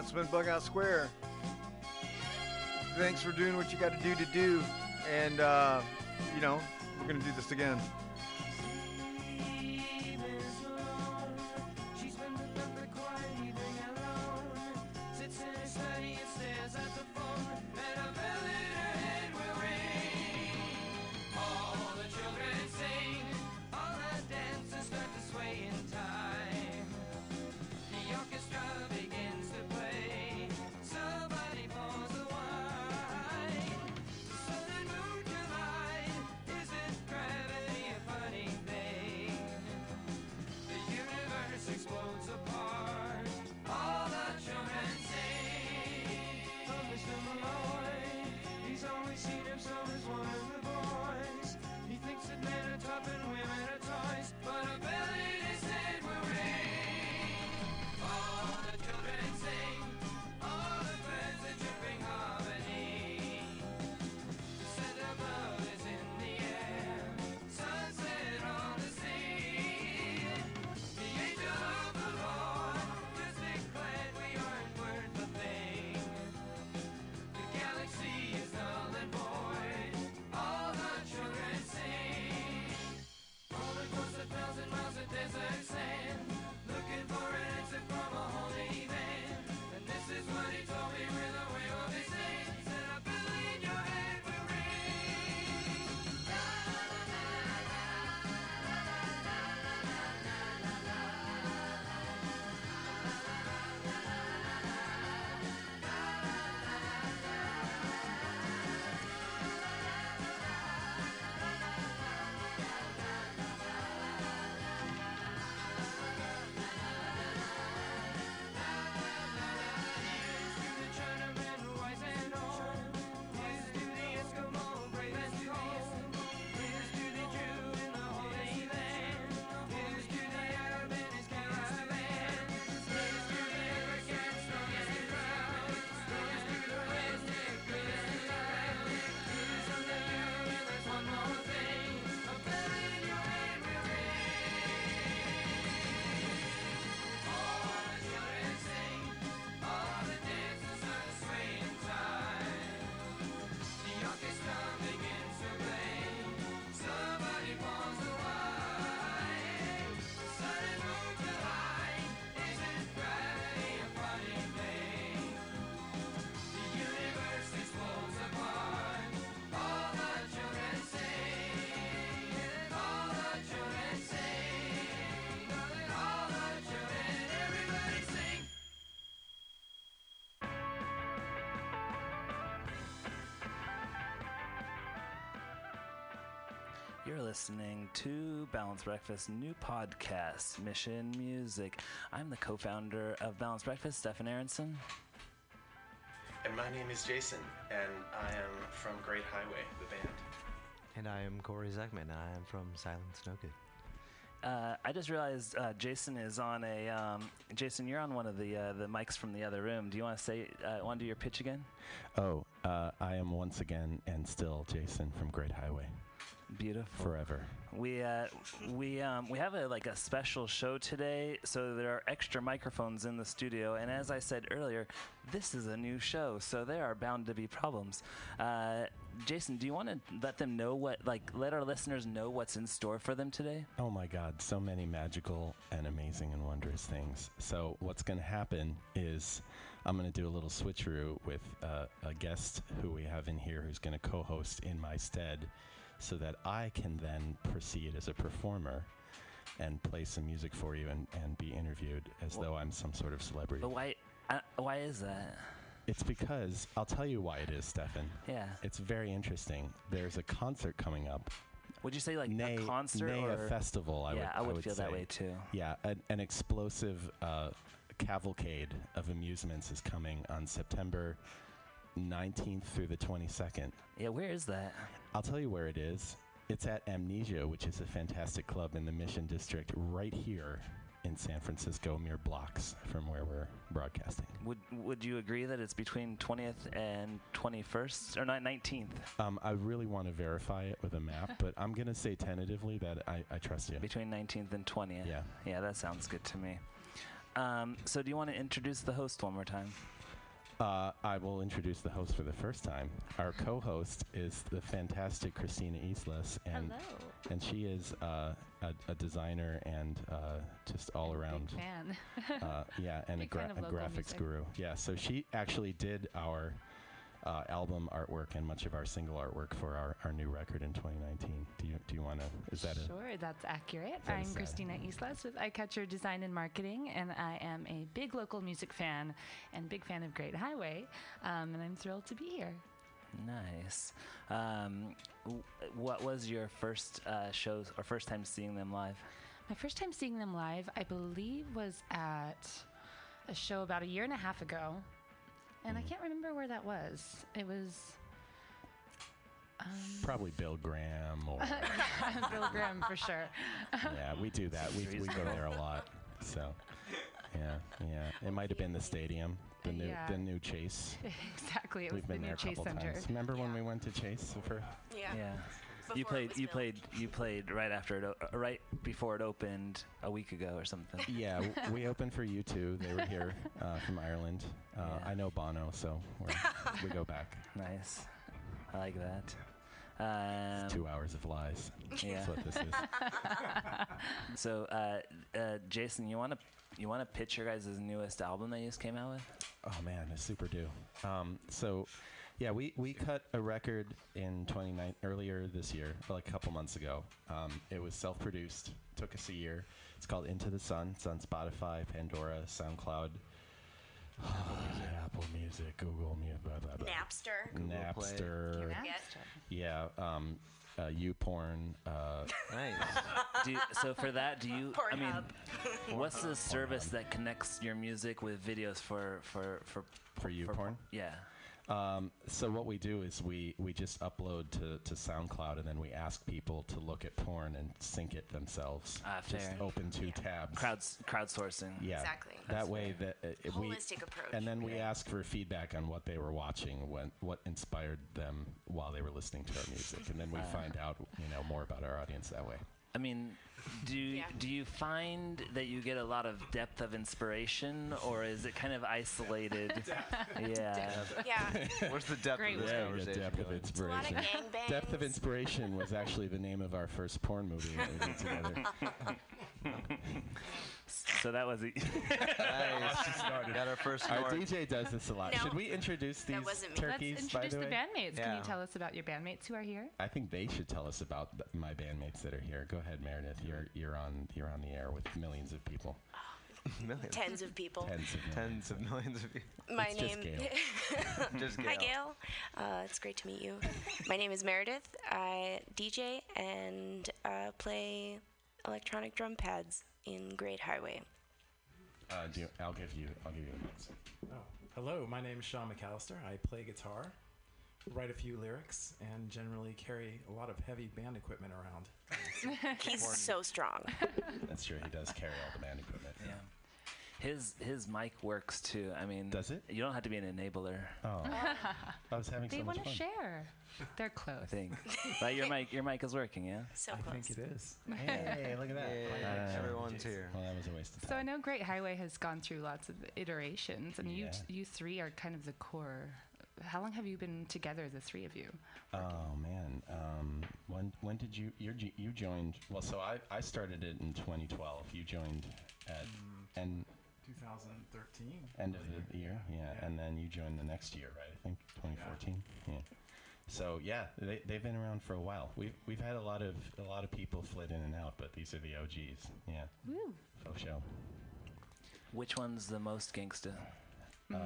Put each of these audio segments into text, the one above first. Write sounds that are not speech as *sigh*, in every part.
It's been Bughouse Square. Thanks for doing what you got to do to do. And, uh, you know, we're to do this again. You're listening to Balanced Breakfast new podcast, Mission Music. I'm the co-founder of Balanced Breakfast, Stefan Aronson. And my name is Jason, and I am from Great Highway, the band. And I am Corey Zuckman. And I am from Silence No Good. Uh, I just realized uh, Jason is on a. Um, Jason, you're on one of the uh, the mics from the other room. Do you want to say? Uh, want to do your pitch again? Oh, uh, I am once again and still Jason from Great Highway. Beautiful. Forever. We uh, we um, we have a like a special show today, so there are extra microphones in the studio. And as I said earlier, this is a new show, so there are bound to be problems. Uh, Jason, do you want to let them know what like let our listeners know what's in store for them today? Oh my God, so many magical and amazing and wondrous things. So what's going to happen is I'm going to do a little switcheroo with uh, a guest who we have in here who's going to co-host in my stead so that I can then proceed as a performer and play some music for you and, and be interviewed as Well- though I'm some sort of celebrity. But why uh, why is that? It's because I'll tell you why it is, Stefan. Yeah. It's very interesting. There's a concert coming up. Would you say like nay, a concert nay or a festival? I yeah, would, I would, feel that way too. Yeah, an, an explosive uh, cavalcade of amusements is coming on September 19th through the 22nd. Yeah, where is that? I'll tell you where it is. It's at Amnesia, which is a fantastic club in the Mission District, right here in San Francisco, mere blocks from where we're broadcasting. Would Would you agree that it's between 20th and 21st or not 19th? Um, I really want to verify it with a map, *laughs* but I'm going to say tentatively that I, I trust you. Between 19th and 20th. Yeah. Yeah, that sounds good to me. Um, so, do you want to introduce the host one more time? Uh, I will introduce the host for the first time. Our co-host is the fantastic Christina Islas, and Hello. and she is uh, a, a designer and uh, just all around, fan. uh, yeah, and *laughs* a, Big gra- a graphics music. guru. Yeah, so she actually did our uh, album artwork and much of our single artwork for our, our new record in 2019. Do you do you want to? Is that a Sure, that's accurate. that a I'm sad- Christina Islas with Eyecatcher Design and Marketing, and I am a big local music fan and big fan of Great Highway, um, and I'm thrilled to be here. Nice. Um, w- what was your first uh, show or first time seeing them live? My first time seeing them live, I believe, was at a show about a year and a half ago, and I can't remember where that was. It was. Um, probably Bill Graham or *laughs* Bill Graham for sure. *laughs* yeah, we do that. We, we go there a lot. So yeah, yeah. It might have been the stadium, the new Yeah. the new Chase. *laughs* exactly, it was We've the been new there a Chase couple Center. times. Remember when we went to Chase for? Yeah. Yeah. You Before it played. was You built. played. You played right after it. O- uh, right before it opened a week ago or something. Yeah, w- *laughs* we opened for you two. They were here uh, from Ireland. Uh, Yeah. I know Bono, so we're, we go back. *laughs* Nice. I like that. Um, Two hours of lies. Yeah. That's what this is. *laughs* So, uh, uh, Jason, you want to you want to pitch your guys' newest album that you just came out with? Oh man, it's super due. Um, so, yeah, we, we cut a record in 29 earlier this year, like a couple months ago. Um, it was self-produced. Took us a year. It's called Into the Sun. It's on Spotify, Pandora, SoundCloud, *sighs* Apple Music, Google Music, blah blah blah. Napster. Google Play. Napster. Yes. Yeah. Um, uh, YouPorn. Uh, Nice. Do you, so for that, do you? I mean, Pornhub. what's the service that connects your music with videos for for for For YouPorn? Yeah. Um, so what we do is we, we just upload to, to SoundCloud and then we ask people to look at porn and sync it themselves. Ah, just open two tabs. Crowds crowdsourcing. Yeah. Exactly. That way that uh, we Holistic approach. and then we Right. ask for feedback on what they were watching, when what inspired them while they were listening to our music, and then we Ah. find out you know more about our audience that way. I mean, do you, Yeah. do you find that you get a lot of depth of inspiration, or is it kind of isolated? *laughs* yeah. Yeah. *laughs* Where's the depth Great of this word. Yeah, conversation? depth of going? It's a lot of inspiration. gangbangs. Depth of inspiration was actually the name of our first porn movie that we did together. So that was it. *laughs* Nice. Got our first Our snort. DJ does this a lot. No, Should we introduce these that wasn't me. Let's turkeys? introduce by the, the, way? bandmates. Can you tell us about your bandmates who are here? I think they should tell us about th- my bandmates that are here. Go ahead, Meredith. You're you're on you're on the air with millions of people, *laughs* Millions. Tens of people. tens of millions. Tens of millions of people. *laughs* My It's just name. Gail. *laughs* Just Hi, Gail. Gail. Uh, it's great to meet you. My name is Meredith. I DJ and uh, play electronic drum pads in Great Highway. Uh, do you, I'll give you I'll give you a mix. Oh, hello. My name is Sean McAllister. I play guitar, write a few lyrics, and generally carry a lot of heavy band equipment around. *laughs* He's so strong. *laughs* That's true. He does carry all the band equipment. yeah. His his mic works too. I mean, Does it? You don't have to be an enabler. Oh, I was having They so much They want to share. They're close. I think. *laughs* but your mic your mic is working, yeah. So I close. think it is. Hey, look at that. Yeah, Uh, everyone's here. Well, that was a waste of time. So I know Great Highway has gone through lots of iterations, and you t- you three are kind of the core. How long have you been together, the three of you? Oh man, um, when when did you you you joined? Well, so I I started it in 2012. You joined at end 2013. end of the year, yeah, Yeah. and then you joined the next year, right? I think 2014. Yeah. So yeah, they they've been around for a while. We've we've had a lot of a lot of people flit in and out, but these are the OGs. Yeah, Woo. faux show. Which one's the most gangsta? Oh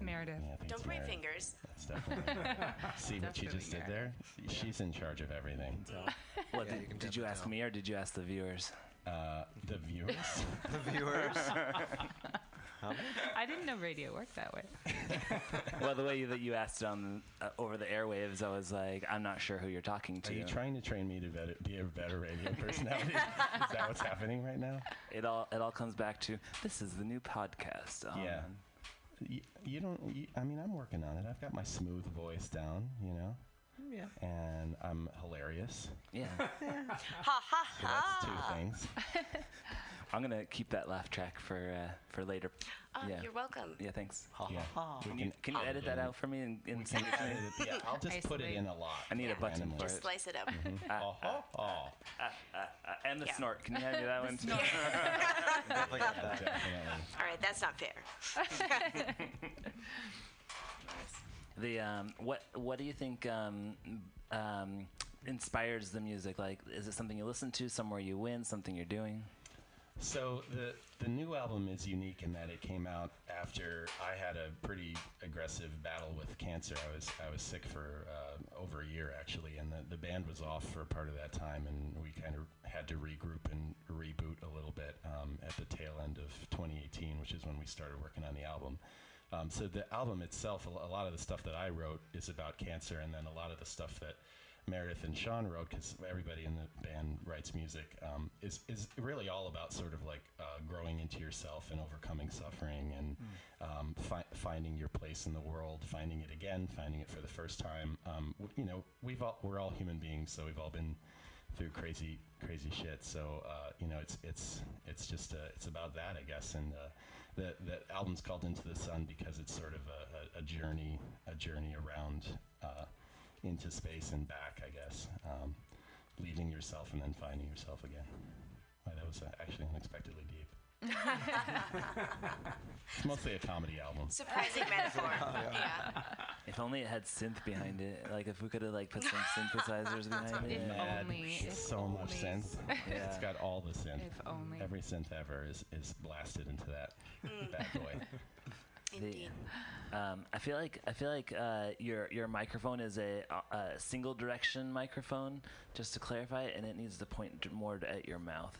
Meredith. Yeah, Don't it's point Meredith. fingers. That's definitely. *laughs* See what she just did Definitely there? She's in charge of everything. *laughs* What Yeah, you did, can did you ask me or did you ask the viewers? Uh, the viewers. *laughs* The viewers. I didn't know radio worked that way. well, the way that you asked it on uh, over the airwaves, I was like, I'm not sure who you're talking to. Are you trying to train me to better, be a better radio personality? Is that what's happening right now? It all it all comes back to this is the new podcast. Um, Yeah. You, you don't. You, I mean, I'm working on it. I've got my smooth voice down, you know, yeah. and I'm hilarious. Yeah. *laughs* Ha ha So that's two things. *laughs* I'm gonna keep that laugh track for uh, for later. Oh, yeah. you're welcome. Yeah, thanks. Yeah. Can you, can you edit that out for me and, and send it to me? yeah, I'll just put it in a lot. I need a button Animals. for Just it. slice it up. Oh, oh, oh. Uh, uh, uh, and the Yeah. snort. Can you hand me that one? too? *laughs* Definitely. Definitely. All right, that's not fair. *laughs* The um, what what do you think um, um, inspires the music? Like, is it something you listen to, somewhere you win, something you're doing? So the the new album is unique in that it came out after I had a pretty aggressive battle with cancer. I was I was sick for uh, over a year actually, and the, the band was off for part of that time, and we kind of had to regroup and reboot a little bit um, at the tail end of 2018, which is when we started working on the album. Um, so the album itself, a, a lot of the stuff that I wrote is about cancer, and then a lot of the stuff that Meredith and Sean wrote, because everybody in the band writes music, um, is is really all about sort of like uh, growing into yourself and overcoming suffering and um, fi- finding your place in the world, finding it again, finding it for the first time. Um, you know, we've all we're all human beings, so we've all been through crazy crazy shit. So uh, you know, it's it's it's just uh, it's about that, I guess. And uh, the the album's called Into the Sun because it's sort of a, a, a journey a journey around uh, into space and back, I guess. Um, leaving yourself and then finding yourself again. Wow, that was uh, actually unexpectedly deep. it's mostly a comedy album. Surprising *laughs* metaphor. *laughs* yeah. If only it had synth behind it. Like if we could have like put some synthesizers *laughs* behind If it. Mad. only, if so much only. synth. Yeah. It's got all the synth. If only. Every synth ever is, is blasted into that bad boy. Indeed. Um, I feel like I feel like uh, your your microphone is a, uh, a single direction microphone. Just to clarify, and it needs to point more at your mouth.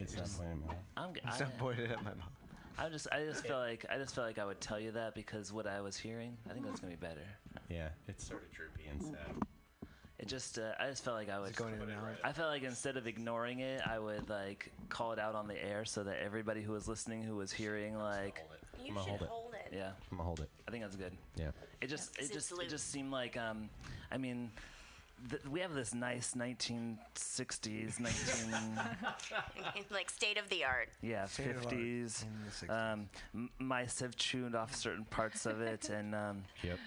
It's not playing well. I'm, g- Stop I, pointing at my mouth. I just I just feel like I just feel like I would tell you that because what I was hearing. I think that's gonna be better. Yeah, it's sort of droopy and sad. It just uh, I just felt like I Is would. it going in and out? I felt like instead of ignoring it, I would like call it out on the air so that everybody who was listening, who was hearing, like, Hold it. You I'ma should hold it. hold it. yeah, I'm gonna hold it. I think that's good. Yeah. It just Yeah, 'cause it just it's it loose. just seemed like um, I mean. Th- we have this nice 1960s, 19 *laughs* like state of the art. yeah State of art 50s. in the 60s. Um, m- mice have tuned off certain parts of it, *laughs* and um, Yep.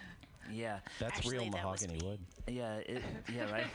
Yeah, That's Actually, real mahogany wood. Yeah, it, yeah, right.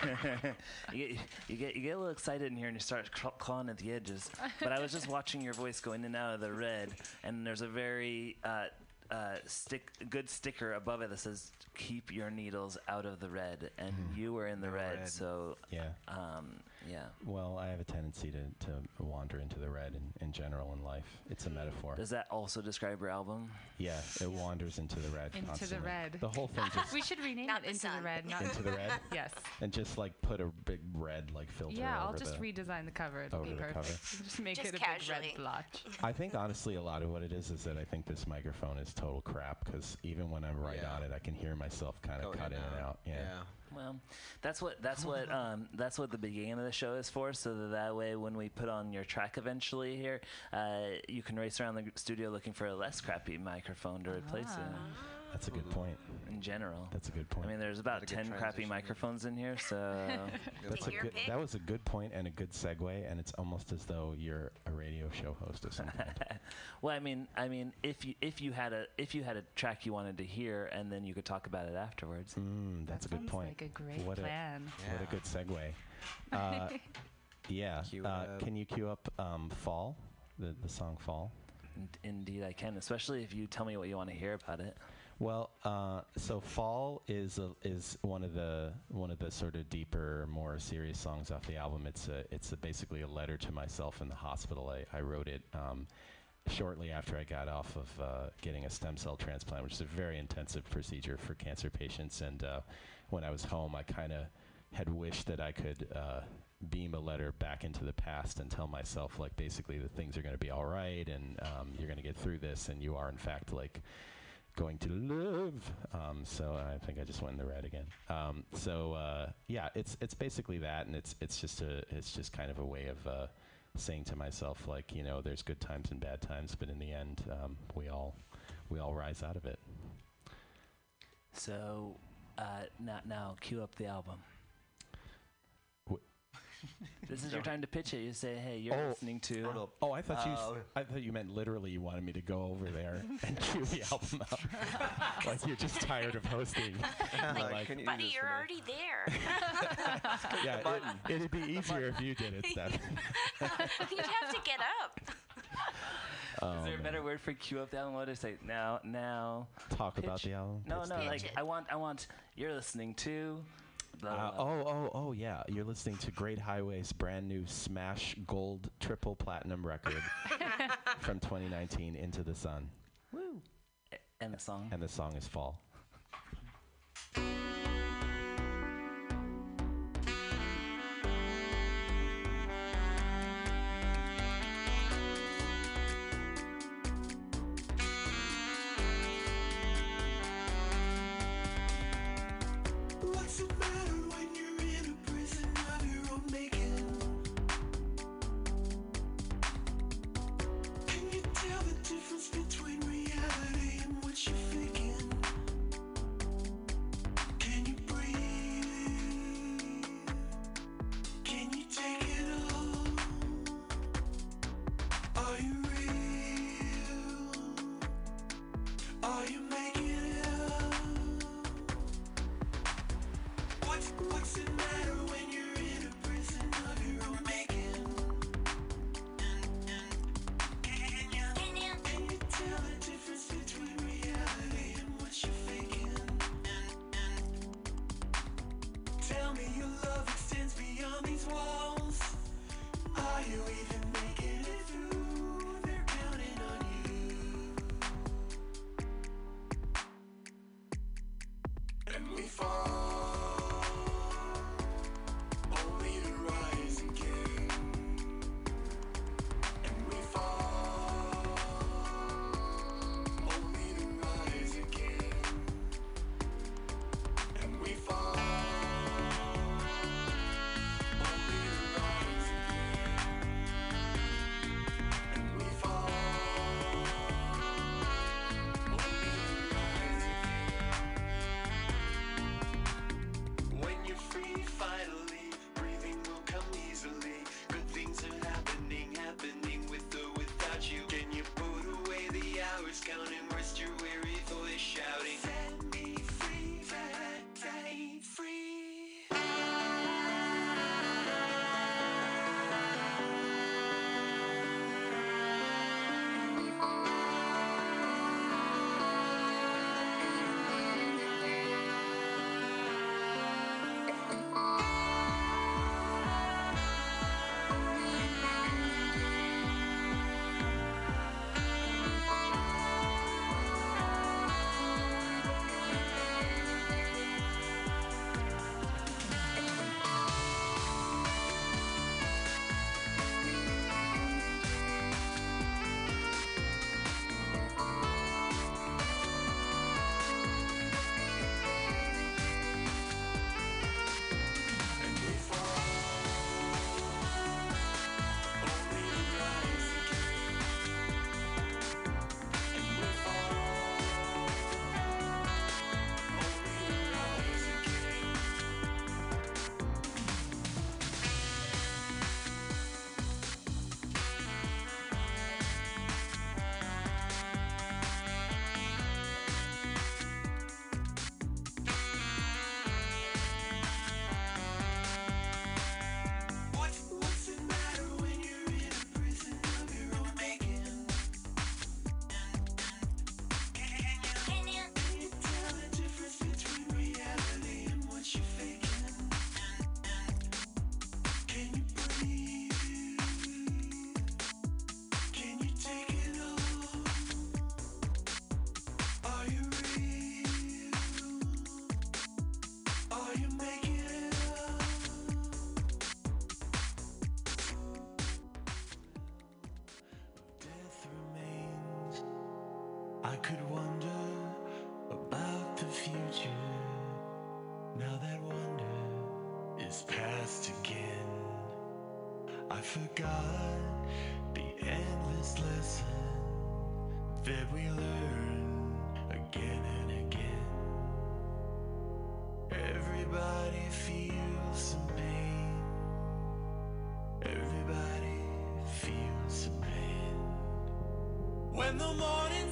*laughs* you, get, you get you get a little excited in here and you start clawing at the edges. But I was just watching your voice go in and out of the red, and there's a very uh, uh, stick good sticker above it that says "Keep your needles out of the red," and you were in the red, red. so Yeah. um, yeah. Well, I have a tendency to, to wander into the red in, in general in life. It's a metaphor. Does that also describe your album? Yeah, it wanders into the red. Into the red. The whole thing just *laughs* We should rename Not it the Into the sun. Red. Not into the red, *laughs* yes. and just like put a big red like filter Yeah, I'll just the. redesign the cover. It'll over be the perfect. cover. *laughs* Just make Just it a casually. big red blotch. I think honestly, a lot of what it is is that I think this microphone is total crap because even when I'm right Yeah. on it, I can hear myself kind of Go cut in and out. Yeah. Well, that's what that's what *laughs* um, that's what the beginning of the show is for, so that, that way when we put on your track eventually here, uh, you can race around the studio looking for a less crappy microphone to replace Ah. it. That's a good point. In general, That's a good point. I mean, there's about That's a good ten crappy microphones in here, so *laughs* That's a good. That was a good point and a good segue, and it's almost as though you're a radio show host or something. *laughs* well, I mean, I mean, if you if you had a if you had a track you wanted to hear, and then you could talk about it afterwards. mm, that's that a good point. like a great what plan. A, what a good segue. *laughs* Uh, yeah. Uh, can you cue up um, "Fall"? The the song "Fall." Indeed, I can, especially if you tell me what you want to hear about it. Well, uh, so "Fall" is a, is one of the one of the sort of deeper, more serious songs off the album. It's a it's a basically a letter to myself in the hospital. I, I wrote it um, shortly after I got off of uh, getting a stem cell transplant, which is a very intensive procedure for cancer patients. And uh, when I was home, I kind of had wished that I could uh, beam a letter back into the past and tell myself, like, basically that things are going to be all right and um, you're going to get through this, and you are in fact like going to live. Um, so I think I just went in the red again. Um, so uh, yeah, it's it's basically that, and it's it's just a it's just kind of a way of uh, saying to myself like you know there's good times and bad times, but in the end um, we all we all rise out of it. So uh, now now cue up the album. *laughs* This is your time to pitch it. You say, "Hey, you're Oh. listening to." Oh, I thought you. s- Uh, I thought you meant literally. You wanted me to go over there *laughs* and cue the album up. *laughs* like you're just tired of hosting. You're like, you buddy, you're for me? already there. yeah, it, it'd be easier if you did it, Steph. You'd have to get up. is there a better word for cue up the album? What do I say? Now, now. Talk about the album. No, pitch no. Like it. I want, I want. You're listening to. The, Uh, oh, oh, oh, yeah. You're listening to Great Highway's brand new Smash Gold Triple Platinum record *laughs* from 2019, Into the Sun. Woo. And the song. And the song is Fall. I could wonder about the future. Now that wonder is past again. I forgot the endless lesson that we learn again and again. Everybody feels some pain. Everybody feels some pain. When the morning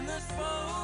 When the smoke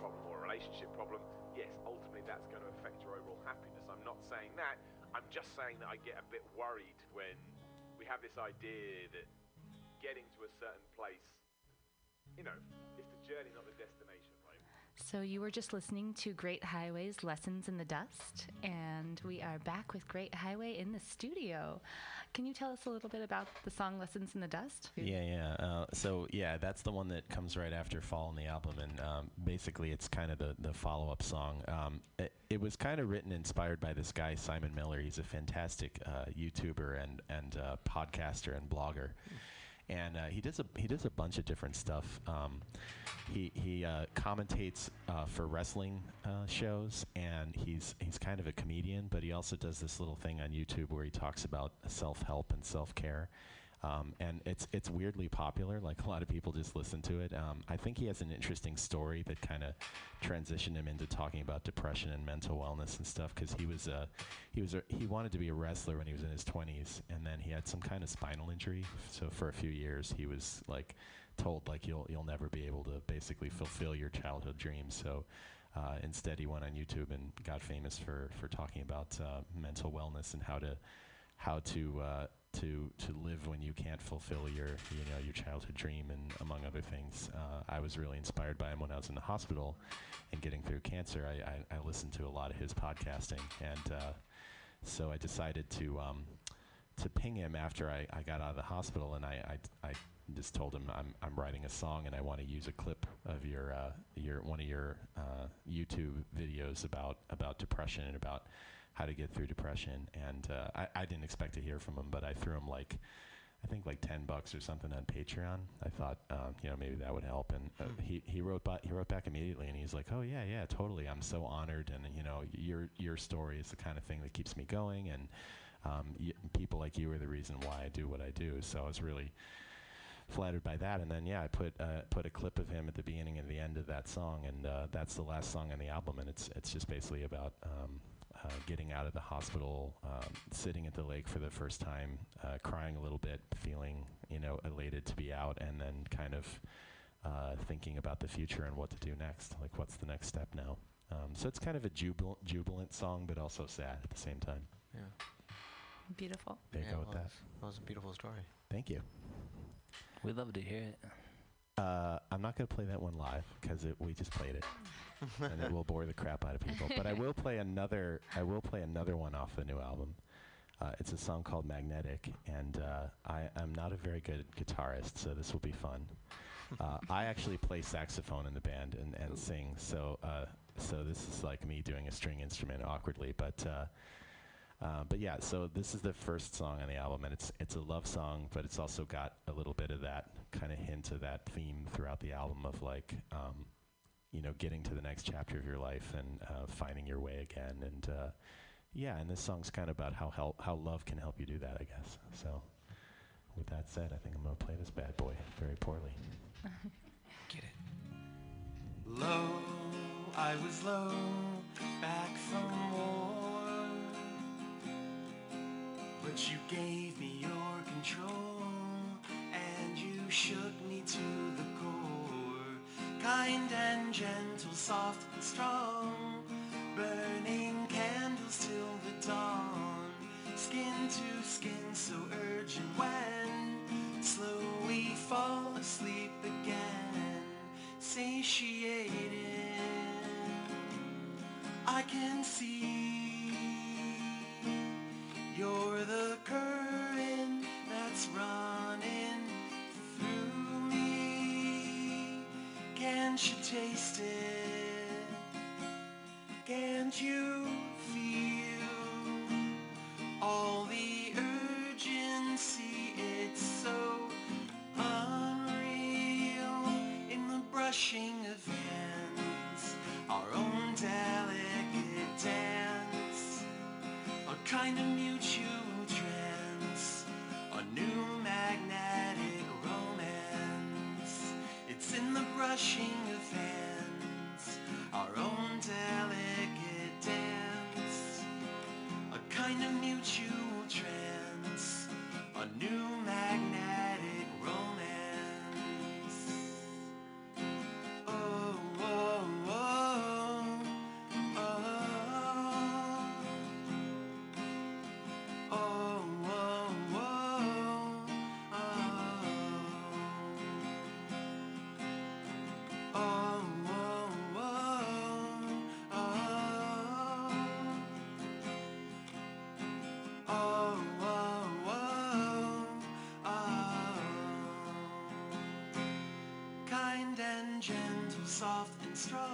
problem or a relationship problem, yes, ultimately that's going to affect your overall happiness. I'm not saying that. I'm just saying that I get a bit worried when we have this idea that getting to a certain place, you know, it's the journey, not the destination? So you were just listening to Great Highways Lessons in the Dust, and we are back with Great Highway in the studio. Can you tell us a little bit about the song Lessons in the Dust? Yeah, yeah. Uh, so yeah, that's the one that comes right after "Fall" in the album, and um, basically it's kind of the the follow up song. Um, it, it was kind of written inspired by this guy Simon Miller. He's a fantastic uh, YouTuber and and uh, podcaster and blogger. And uh, he does a he does a bunch of different stuff. Um, he he uh, commentates uh, for wrestling uh, shows, and he's he's kind of a comedian, but he also does this little thing on YouTube where he talks about self help and self care. Um, and it's it's weirdly popular. Like a lot of people just listen to it. Um, I think he has an interesting story that kind of transitioned him into talking about depression and mental wellness and stuff. Because he was uh, he was a, he wanted to be a wrestler when he was in his 20s, and then he had some kind of spinal injury. So for a few years, he was like told like you'll you'll never be able to basically fulfill your childhood dreams. So uh, instead, he went on YouTube and got famous for for talking about uh, mental wellness and how to how to uh, to to live when you can't fulfill your you know your childhood dream and among other things. Uh, I was really inspired by him when I was in the hospital and getting through cancer. I, I, I listened to a lot of his podcasting, and uh, so I decided to um, to ping him after I, I got out of the hospital, and I, I, I just told him I'm I'm writing a song and I want to use a clip of your uh, your one of your uh, YouTube videos about about depression and about how to get through depression. And uh, I, I didn't expect to hear from him, but I threw him like I think like ten bucks or something on Patreon. I thought um, you know maybe that would help, and uh, he he wrote back he wrote back immediately, and he's like, oh yeah yeah totally, I'm so honored, and you know your your story is the kind of thing that keeps me going, and um, y- people like you are the reason why I do what I do. So I was really flattered by that. And then yeah, I put uh, put a clip of him at the beginning and the end of that song, and uh, that's the last song on the album. And it's it's just basically about um, uh, getting out of the hospital, um, sitting at the lake for the first time, uh, crying a little bit, feeling you know elated to be out, and then kind of uh, thinking about the future and what to do next. Like what's the next step now? Um, so it's kind of a jubil- jubilant song, but also sad at the same time. Yeah. Beautiful. There you Yeah, go it with that. That was a beautiful story. Thank you. We'd love to hear it. Uh, I'm not going to play that one live because we just played it, *laughs* and it will bore the crap out of people. But I will play another. I will play another one off the new album. Uh, it's a song called Magnetic, and uh, I am not a very good guitarist, so this will be fun. Uh, I actually play saxophone in the band and, and sing, so uh, so this is like me doing a string instrument awkwardly, but. Uh, uh, but yeah, so this is the first song on the album, and it's it's a love song, but it's also got a little bit of that kind of hint of that theme throughout the album of like, um, you know, getting to the next chapter of your life and uh, finding your way again, and uh, yeah, and this song's kind of about how hel- how love can help you do that, I guess. So, with that said, I think I'm gonna play this bad boy very poorly. *laughs* Get it. Low, I was low, back from war. But you gave me your control, and you shook me to the core. Kind and gentle, soft and strong, burning candles till the dawn. Skin to skin, so urgent when slowly fall asleep again, satiated. I can see kind mutual trance, a new magnetic romance. It's in the brushing gentle, soft and strong,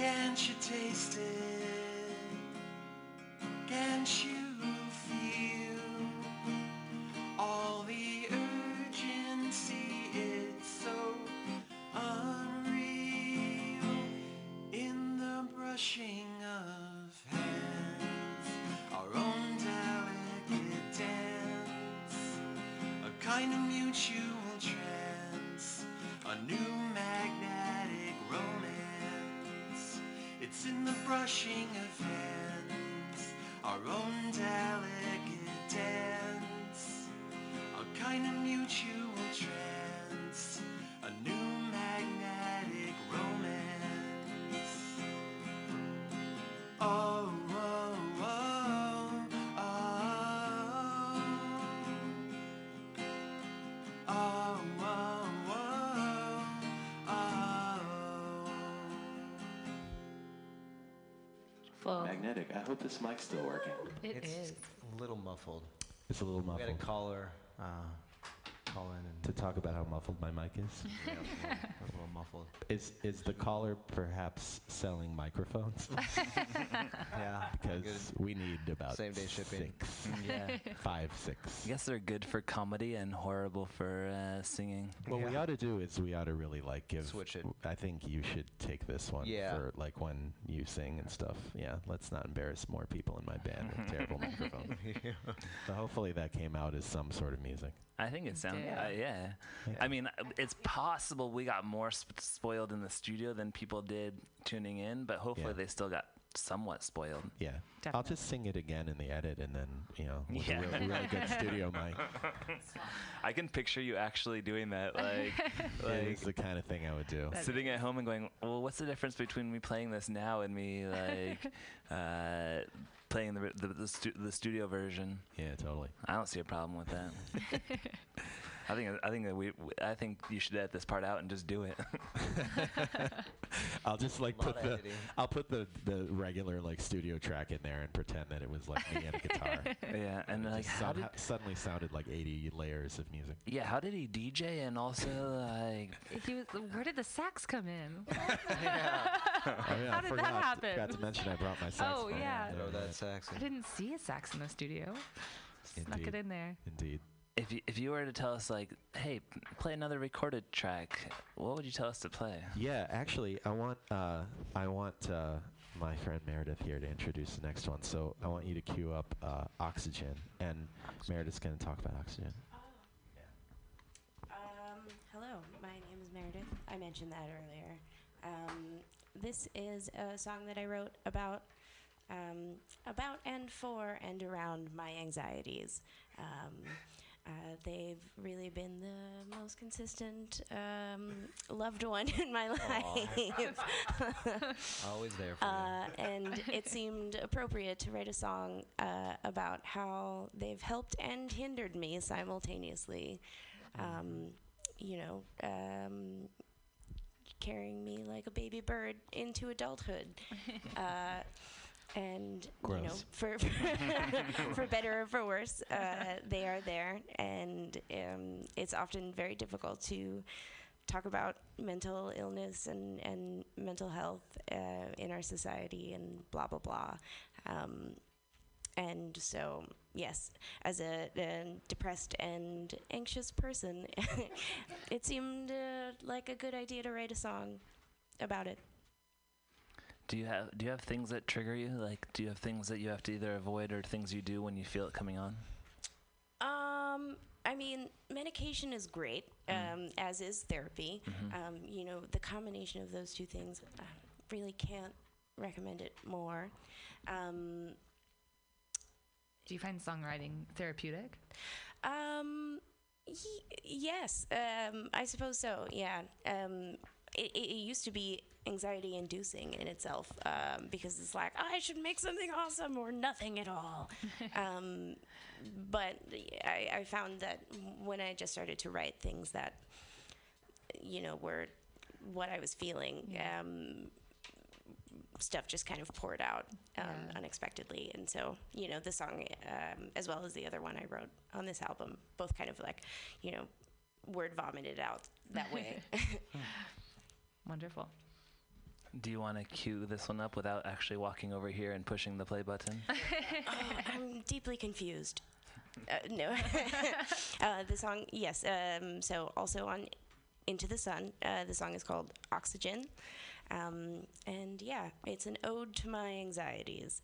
Can't you taste it? Full. Magnetic. I hope this mic's still working. It it's is. a little muffled. It's a little We muffled. had a caller uh, call in and to talk about how muffled my mic is. *laughs* yeah, a, little, a little muffled. Is is the caller perhaps selling microphones? *laughs* Yeah, *laughs* because good. we need about Same day shipping. six, Yeah. *laughs* five, six. I guess they're good for comedy and horrible for uh, singing. What we ought to do is we ought to really like give. Switch it. I think you should take this one Yeah. for like when you sing and stuff. Yeah, let's not embarrass more people in my band with terrible microphones. So hopefully that came out as some sort of music. I think it sounds, Yeah. uh, yeah. I mean, it's possible we got more sp- spoiled in the studio than people did tuning in, but hopefully Yeah. they still got somewhat spoiled. Yeah, I'll just sing it again in the edit, and then you know, with Yeah. a really, really good studio *laughs* mic. I can picture you actually doing that, like, *laughs* like is the kind of thing I would do. sitting at home and going, "Well, what's the difference between me playing this now and me *laughs* like uh, playing the the, the, stu- the studio version?" Yeah, totally. I don't see a problem with that. I think I think that we I think you should edit this part out and just do it. *laughs* I'll just like put the editing. I'll put the the regular like studio track in there and pretend that it was like me and a guitar. *laughs* yeah, and it like just how somehow- did suddenly sounded like 80 layers of music. yeah how did he DJ and also like He was, where did the sax come in? Oh, *laughs* yeah, How I did that forgot, happen? Forgot to mention I brought my sax. Oh, yeah. Throw that sax I didn't see a sax in the studio. Snuck it in there. Indeed. If you, if you were to tell us like hey play another recorded track what would you tell us to play? Yeah, actually, I want uh, I want uh, my friend Meredith here to introduce the next one. So I want you to cue up uh, Oxygen, and Meredith's going to talk about Oxygen. Um, hello, my name is Meredith. I mentioned that earlier. Um, this is a song that I wrote about, um, about and for and around my anxieties. Um, uh, they've really been the most consistent um, loved one *laughs* in my life. *laughs* Always there for Uh, and *laughs* it seemed appropriate to write a song uh, about how they've helped and hindered me simultaneously. Um, you know, um, carrying me like a baby bird into adulthood. And you know, Gross. *laughs* for for better or for worse, uh, they are there, and um, it's often very difficult to talk about mental illness and, and mental health uh, in our society and blah blah blah. Um, and so, yes, as a, a depressed and anxious person, *laughs* it seemed uh, like a good idea to write a song about it. Do you have do you have things that trigger you? Like do you have things that you have to either avoid or things you do when you feel it coming on? Um, I mean, medication is great, um, as is therapy. Um, you know, the combination of those two things, I really can't recommend it more. Um, Do you find songwriting therapeutic? Um, y- yes, um, I suppose so. Yeah. Um, it, it, used to be anxiety inducing in itself um, because it's like I should make something awesome or nothing at all. *laughs* um, but I, I found that when I just started to write things that you know were what I was feeling. Um, stuff just kind of poured out um, Yeah. unexpectedly. And so, you know, the song, um, as well as the other one I wrote on this album, both kind of like, you know, word vomited out that way. *laughs* *laughs* Wonderful. Do you want to cue this one up without actually walking over here and pushing the play button? *laughs* oh, I'm deeply confused. Uh, no, *laughs* uh, the song, yes. Um, so also on Into the Sun, uh, the song is called Oxygen, um, and yeah, it's an ode to my anxieties.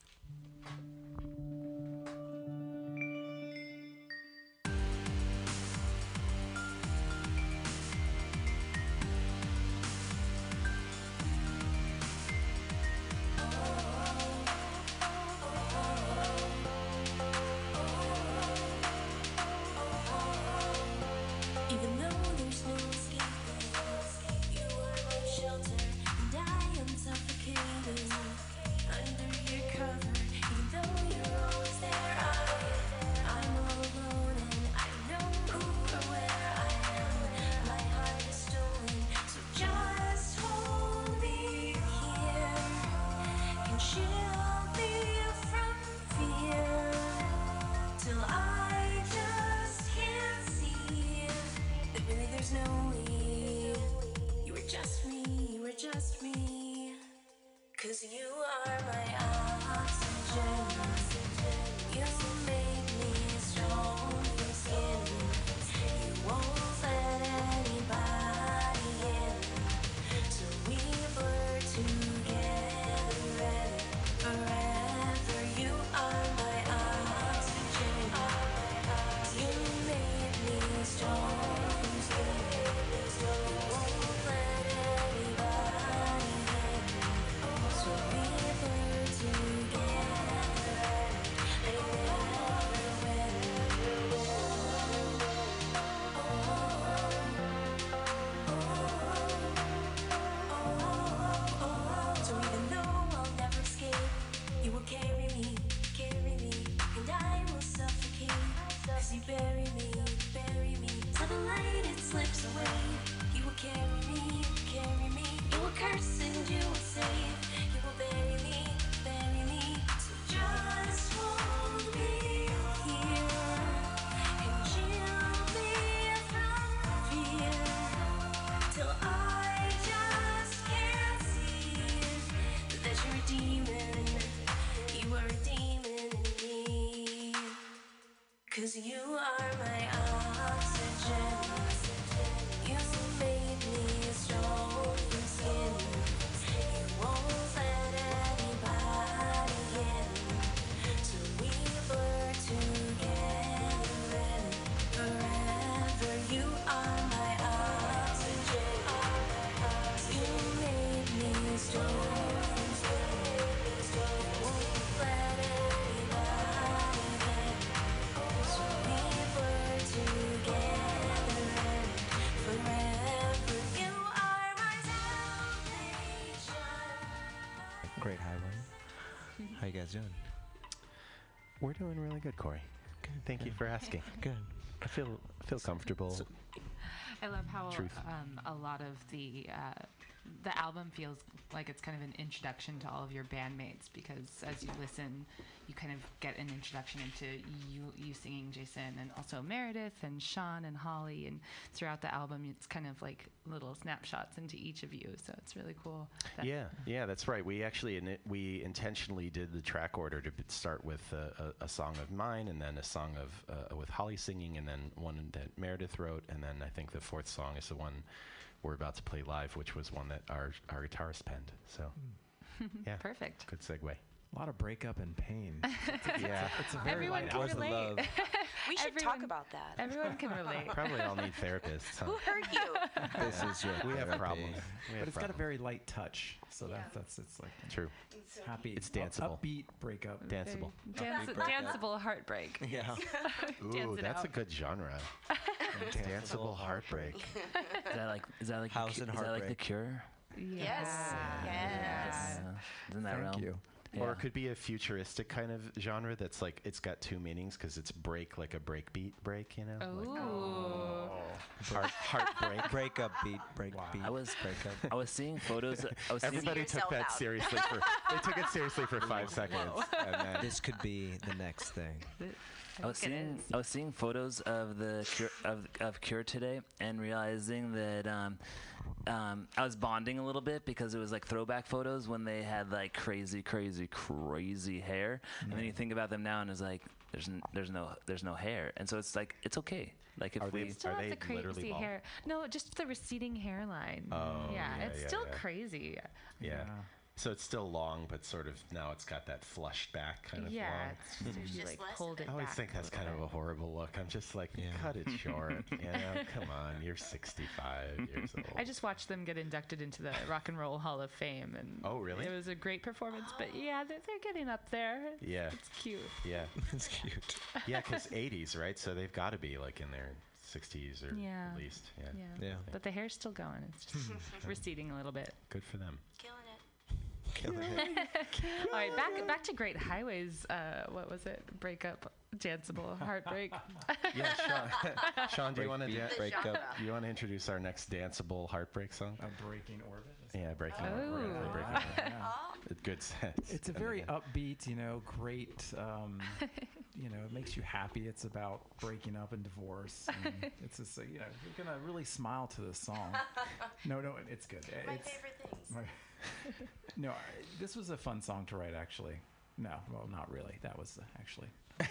We're doing really good, Corey. Good. Thank you for asking. Good. I feel feel comfortable. I love how Truth. um, a lot of the uh, the album feels like it's kind of an introduction to all of your bandmates because as you listen, you kind of get an introduction into you you singing Jason and also Meredith and Sean and Holly and throughout the album it's kind of like little snapshots into each of you. So it's really cool. Yeah, yeah, that's right. We actually we intentionally did the track order to start with uh, a, a song of mine, and then a song of uh, with Holly singing, and then one that Meredith wrote, and then I think the fourth song is the one we're about to play live, which was one that our our guitarist penned. So, hmm. yeah, *laughs* Perfect. good segue. A lot of breakup and pain. *laughs* Yeah, It's a very Everyone can album. relate. *laughs* We should talk about that. Everyone can relate. probably all need therapists. Huh? Who hurt you? This is your We have problems. We have But it's got a very light touch, so that's that's it's like True, It's happy. It's up- danceable. upbeat breakup. danceable. Dance, breakup. danceable heartbreak. Yeah. Dance Ooh, it that's a good genre. Danceable heartbreak. Is that like is that like the House Cu- and is that like the Cure? Yes. Yes. Uh, isn't that Thank realm? you. Or it could be a futuristic kind of genre that's like it's got two meanings because it's break like a breakbeat break, you know? Like Ooh. heart, heartbreak. *laughs* Breakup beat, break beat. I was breakup. I was seeing photos. I was Everybody took that out. seriously for they took it seriously for *laughs* five seconds, and then This could be the next thing. I was seeing. I was seeing photos of the cure, of of Cure today and realizing that um, um, I was bonding a little bit because it was like throwback photos when they had like crazy, crazy, crazy hair, and then you think about them now and it's like there's n- there's no there's no hair, and so it's like it's okay. Like if Are they- we Still have the crazy hair. No, just the receding hairline. Oh, yeah, yeah, it's yeah, still yeah. crazy. Yeah. So it's still long, but sort of now it's got that flushed back kind of yeah, long. it's just usually like pulled it I always back think that's kind of a horrible look. I'm just like, cut it *laughs* short. you know, come on, you're 65 years *laughs* old. I just watched them get inducted into the Rock and Roll Hall of Fame, and Oh, really? It was a great performance, but *gasps* yeah, they're, they're getting up there. Yeah. it's cute. Yeah, *laughs* it's cute. Yeah, because 80s, right? So they've got to be like in their 60s or Yeah. at least. Yeah. Yeah. But the hair's still going. It's just receding a little bit. Good for them. Killing it. *laughs* All right, back back to Great Highways. Uh, what was it? Breakup, danceable, heartbreak. Yeah, Sean. *laughs* Sean, do you want to Breakbeat, da- breakup. You want to introduce our next danceable heartbreak song? A breaking orbit. Yeah, breaking Oh. orbit. Yeah, Breaking *laughs* yeah. orbit. Good sense. It's a very upbeat, you know, great. Um, you know, it makes you happy. It's about breaking up and divorce. And it's just, you know, you're gonna really smile to this song. No, no, it's good. My it's, favorite things. my- *laughs* no, I, this was a fun song to write, actually. No, well, not really. That was uh, actually. *laughs*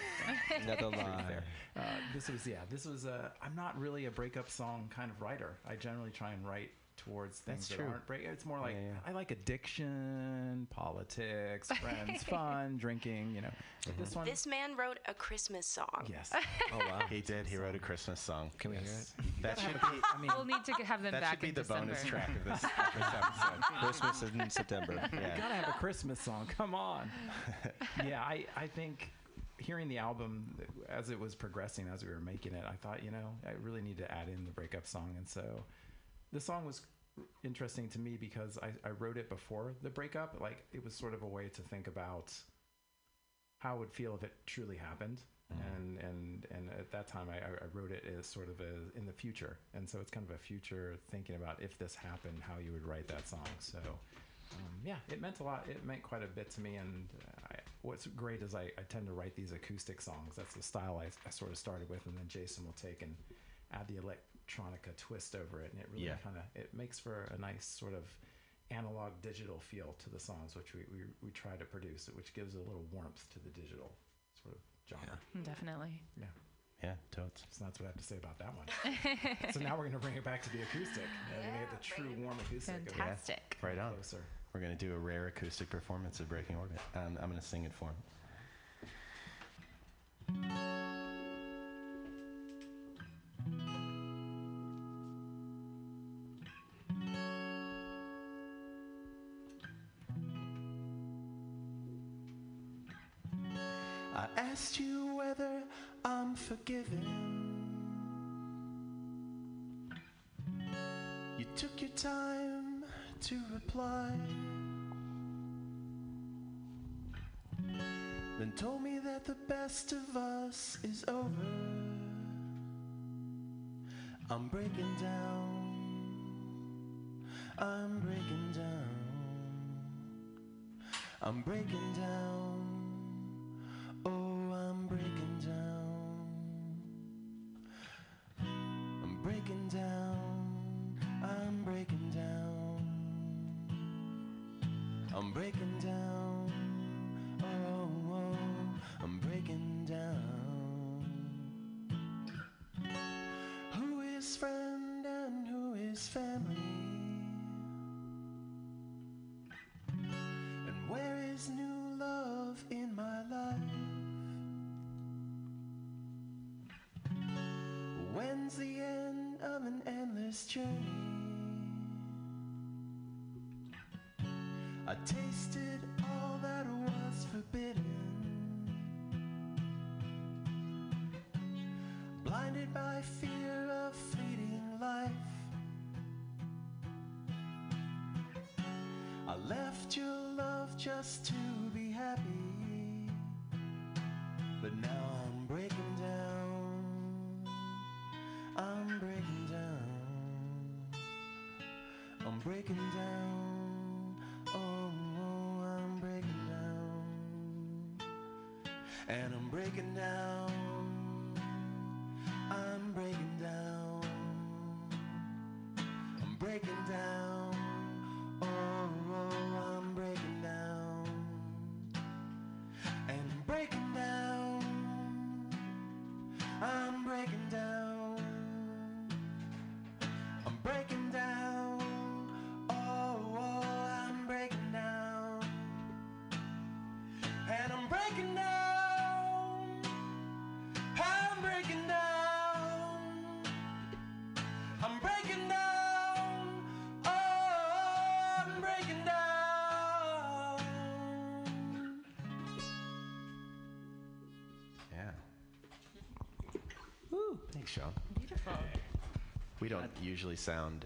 Another lie. Uh, this was yeah. This was a. I'm not really a breakup song kind of writer. I generally try and write towards things That's that true. aren't break. It's more like Yeah, yeah. I like addiction, politics, friends, *laughs* fun, drinking. You know, But this one. This man wrote a Christmas song. yes. *laughs* Oh wow, he did. He wrote a Christmas song. Can we hear it? That should be. I mean, we'll need to have them That back should be in the December. bonus track of this, *laughs* of this episode. Christmas is in September. you Yeah. gotta have a Christmas song. Come on. yeah, I, I think hearing the album as it was progressing, as we were making it, I thought, you know, I really need to add in the breakup song. And so the song was interesting to me because I, I wrote it before the breakup. Like it was sort of a way to think about how it would feel if it truly happened. And, and and at that time I, I wrote it as sort of a, in the future and so it's kind of a future thinking about if this happened how you would write that song so um, yeah, it meant a lot. It meant quite a bit to me. And uh, I, what's great is I, I tend to write these acoustic songs. That's the style I, I sort of started with, and then Jason will take and add the electronica twist over it, and it really Yeah. kind of it makes for a nice sort of analog digital feel to the songs, which we, we, we try to produce, which gives a little warmth to the digital sort of genre. Definitely. Yeah. Yeah, totes. So that's what I have to say about that one. *laughs* so now we're going to bring it back to the acoustic. Yeah, we're get the true warm acoustic. of it. Fantastic. Right on. Closer. We're gonna do a rare acoustic performance of Breaking Orbit. Um, I'm gonna sing it for him. I asked you whether I'm forgiven. You took your time to reply. Then told me that the best of us is over. I'm breaking down. I'm breaking down. I'm breaking down. And I'm breaking down. Woo. Thanks, Sean. Beautiful. We don't usually sound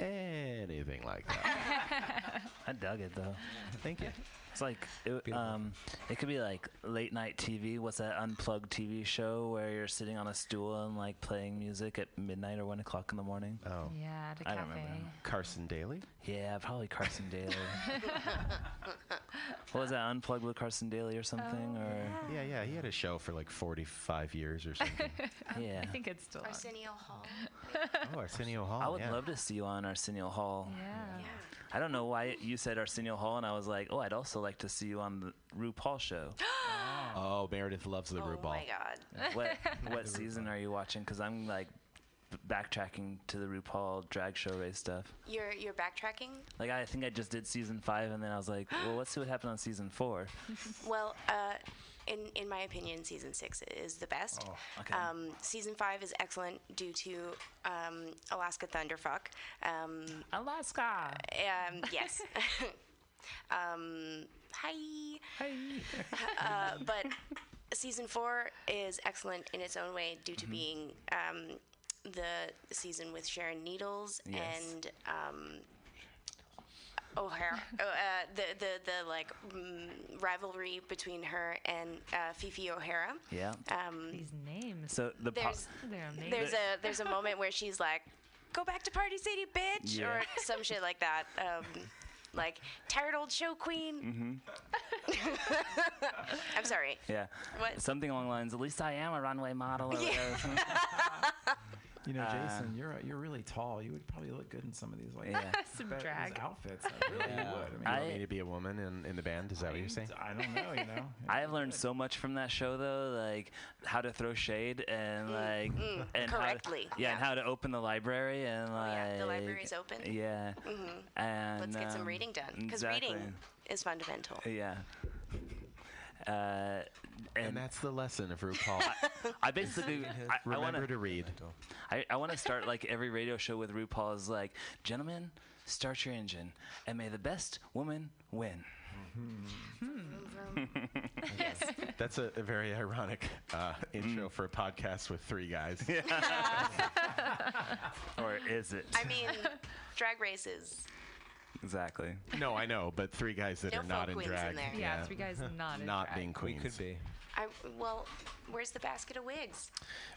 anything like that. *laughs* I dug it though. Thank you. It's like it, um, it could be like late night TV. What's that unplugged TV show where you're sitting on a stool and like playing music at midnight or one o'clock in the morning? Oh, Yeah, the I cafe. don't remember. Carson Daly. Yeah, probably Carson Daly. *laughs* what was that? Unplugged with Carson Daly or something? Oh, or Yeah, yeah. yeah, He had a show for like 45 years or something. *laughs* yeah. I think it's still on. Arsenio Hall. oh, Arsenio Hall. I would yeah. love to see you on Arsenio Hall. Yeah. I don't know why you said Arsenio Hall, and I was like, oh, I'd also like to see you on the RuPaul show. *gasps* Oh. oh, Meredith loves the Oh RuPaul. Oh my god. what *laughs* what season are you watching? Because I'm like b- backtracking to the RuPaul drag show race stuff. You're you're backtracking? Like I think I just did season five, and then I was like, well, let's see what happened on season four. *laughs* Well, uh, in in my opinion, season six is the best. okay. Um, season five is excellent due to um, Alaska Thunderfuck. Um, Alaska. um, yes. *laughs* um, hi. Hi. *laughs* Uh, but season four is excellent in its own way due to being um, the season with Sharon Needles Yes. and um, O'Hara. oh, uh, the the the like mm, rivalry between her and uh, Phi Phi O'Hara. Yeah. Um, These names. So the po- there's They're amazing. there's a there's a moment where she's like, "Go back to Party City, bitch," Yeah. or some shit like that. Um, like tired old show queen. *laughs* I'm sorry. yeah, What? something along the lines. At least I am a runway model. Or Yeah. *laughs* whatever. You know, Uh, Jason, you're you're really tall. You would probably look good in some of these like Yeah. *laughs* Some drag. outfits. I really Yeah. would. I mean, You want me to be a woman in, in the band? Is that what you're saying? I don't know. You know, *laughs* I have learned so much from that show, though, like how to throw shade and like mm, and how to- correctly, yeah, and how to open the library and like yeah, the library's open. Yeah, Mhm. and Let's get some um, reading done because exactly. reading is fundamental. Yeah. Uh, And, and that's the lesson of RuPaul. I basically I, I Remember want to read. I, I want to start like every radio show with RuPaul is like, gentlemen, start your engine, and may the best woman win. *laughs* yes. *laughs* That's a, a very ironic uh, intro for a podcast with three guys. *laughs* or is it? I mean, drag races. Exactly. No, I know, but three guys that No are not folk in queens in drag. there. Yeah, three guys not in not drag. being queens. We could be. I well, where's the basket of wigs?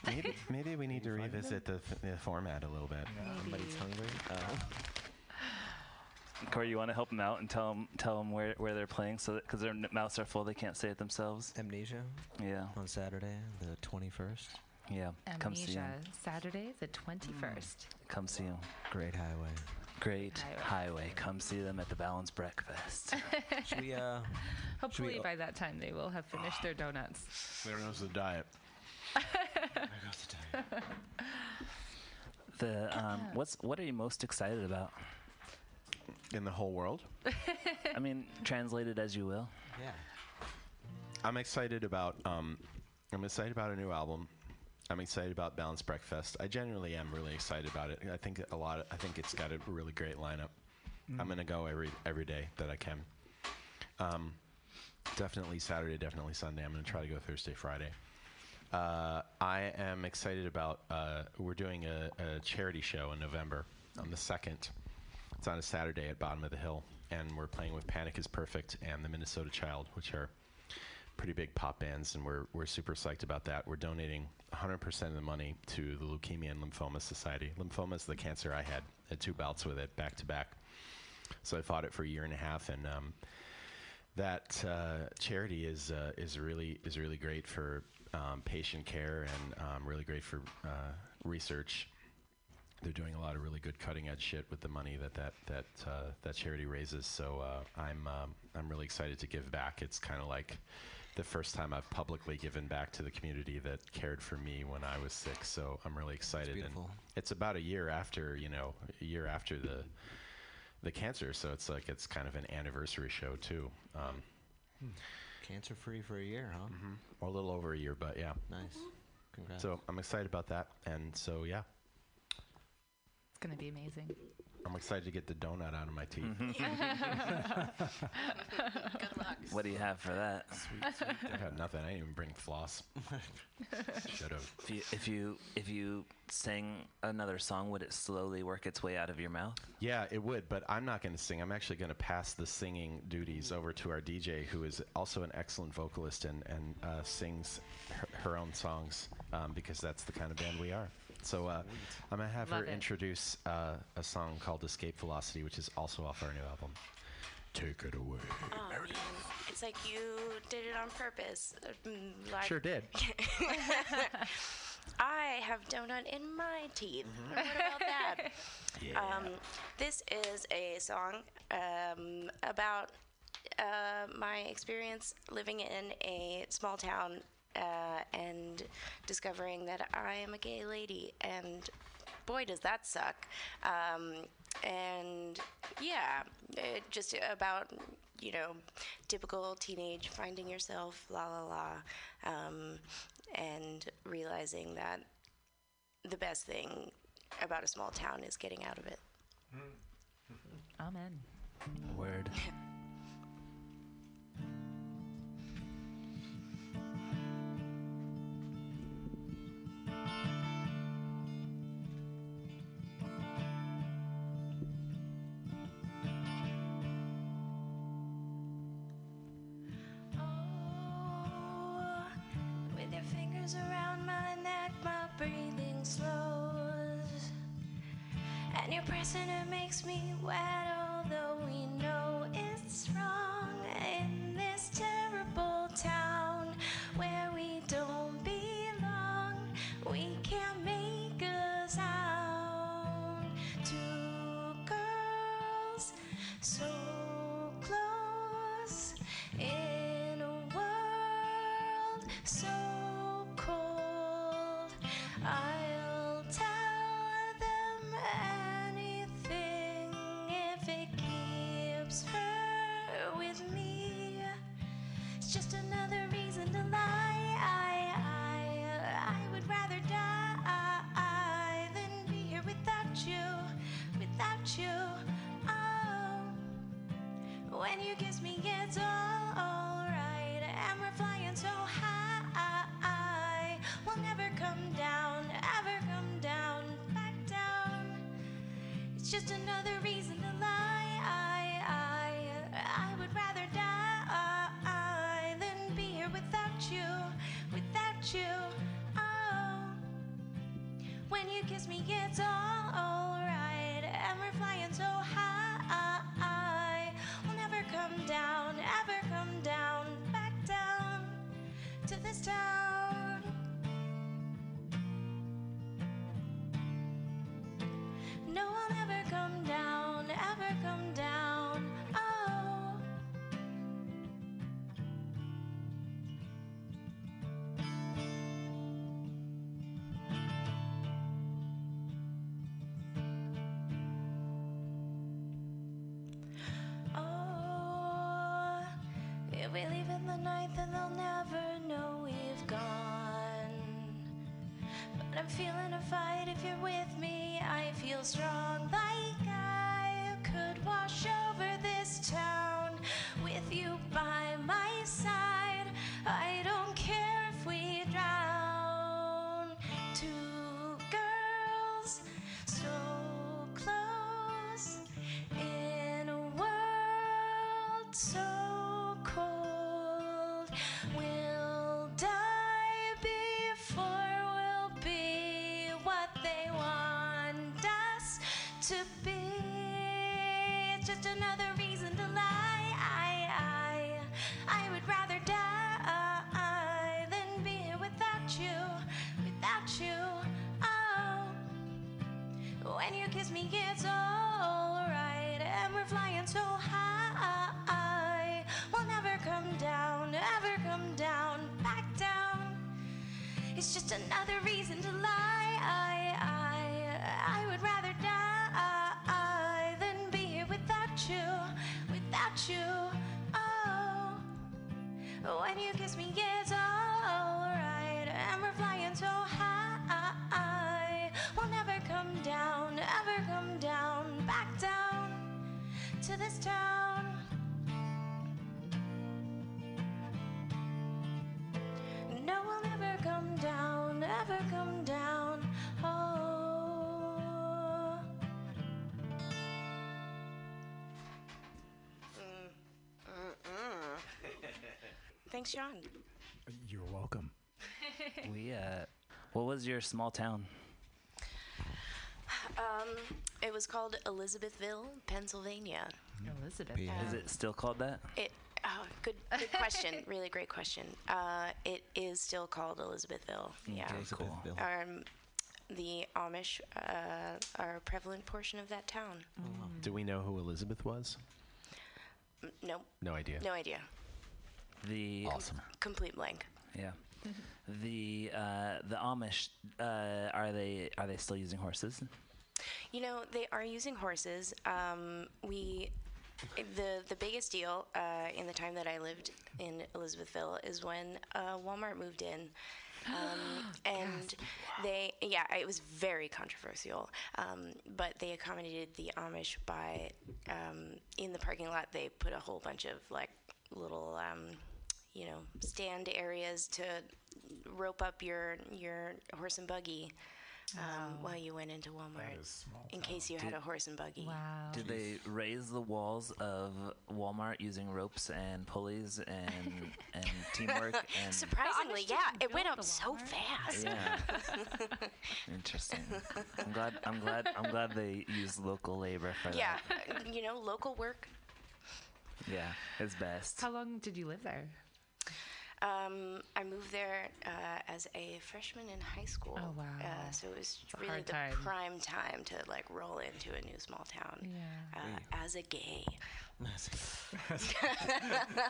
Maybe, *laughs* maybe we need to revisit the, f- the format a little bit. Somebody's hungry. Uh, Corey, you want to help them out and tell them tell them where, where they're playing, so because their n- mouths are full, they can't say it themselves. Amnesia Yeah, on Saturday, the 21st. yeah. Come see Amnesia, them. Saturday the 21st. Come see them. Great highway. Great Highway. highway. Come see them at the Balanced Breakfast. *laughs* Should we, uh, Hopefully o- by that time they will have finished their donuts. There goes *laughs* the diet. the um, *coughs* what's what are you most excited about? In the whole world? I mean, translated as you will. Yeah. I'm excited about um, I'm excited about a new album. I'm excited about Balanced Breakfast. I genuinely am really excited about it. I think a lot. Of, I think it's got a really great lineup. I'm gonna go every every day that I can. Um, definitely Saturday, definitely Sunday. I'm gonna try to go Thursday, Friday. Uh, I am excited about. Uh, we're doing a, a charity show in November on the second. It's on a Saturday at Bottom of the Hill, and we're playing with Panic Is Perfect and the Minnesota Child, which are pretty big pop bands, and we're we're super psyched about that. We're donating 100% of the money to the Leukemia and Lymphoma Society. Lymphoma is the cancer I had. Had two bouts with it back to back, so I fought it for a year and a half, and um, that uh, charity is uh, is really is really great for um, patient care and um, really great for uh, research. they're doing a lot of really good cutting edge shit with the money that that that uh, that charity raises. So uh, I'm um, I'm really excited to give back. It's kind of like the first time I've publicly given back to the community that cared for me when I was sick. So I'm really excited. and beautiful. it's about a year after you know a year after the the cancer. So it's like it's kind of an anniversary show too. Um, Cancer free for a year, huh? mhm. Or a little over a year, but yeah. Nice. Congrats. So I'm excited about that, and so yeah, It's gonna be amazing. I'm excited to get the donut out of my teeth. *laughs* Good luck. What do you have for that? I got nothing. I didn't even bring floss. *laughs* Should have. If you, if you if you sang another song, would it slowly work its way out of your mouth? Yeah, it would, but I'm not going to sing. I'm actually going to pass the singing duties over to our DJ, who is also an excellent vocalist and, and uh, sings her, her own songs um, because that's the kind of band we are. So uh, I'm going to have her it. introduce uh, a song called Escape Velocity, which is also off our new album. Take it away. Oh man, it's like you did it on purpose. Mm, Like Sure did. *laughs* I have donut in my teeth. What about that? *laughs* Um, this is a song um, about uh, my experience living in a small town uh, and discovering that I am a gay lady. And boy, does that suck. Um, and yeah, it just about you know typical teenage finding yourself, la la la, um, and realizing that the best thing about a small town is getting out of it. *laughs* Amen. Word. *laughs* Oh, around my neck, my breathing slows. And your pressing it makes me wet, kiss me, it's alright. And we're flying so high. We'll never come down, ever come down, back down. It's just another reason to lie. I, I, I would rather die than be here without you, without you. Oh. When you kiss me, it's all. We leave in the night, then they'll never know we've gone. But I'm feeling Kiss me, it's alright. And we're flying so high, we'll never come down, never come down, back down. It's just another reason to lie. I, I, I would rather die than be here without you, without you. Oh, when you kiss me, yeah. Thanks, Sean. You're welcome. *laughs* we uh, what was your small town? Um, it was called Elizabethville, Pennsylvania. Elizabeth. Is it still called that? It. Oh, good, good question. *laughs* really great question. Uh, it is still called Elizabethville. Yeah. Okay, cool. Um, the Amish uh, are a prevalent portion of that town. Do we know who Elizabeth was? Mm, Nope. No idea. No idea. The Awesome. Complete blank. Yeah. The uh, the Amish uh, are they are they still using horses? You know, they are using horses. Um, we, the the biggest deal uh, in the time that I lived in Elizabethville is when uh, Walmart moved in. Um, *gasps* and they, yeah, it was very controversial. Um, but they accommodated the Amish by, um, in the parking lot, they put a whole bunch of like little, um, you know, stand areas to rope up your your horse and buggy um, while you went into Walmart, in case you had a horse and buggy. Wow. Did they raise the walls of Walmart using ropes and pulleys and *laughs* and teamwork *laughs* and Surprisingly, yeah, it went up so fast. Yeah. *laughs* Interesting. I'm glad I'm glad I'm glad they use local labor for yeah, that. uh, you know, local work. Yeah, it's best. How long did you live there? Um, I moved there uh, as a freshman in high school. Oh, wow. Uh, so it was a really the time. prime time to like roll into a new small town. Yeah. Uh, as a gay. *laughs*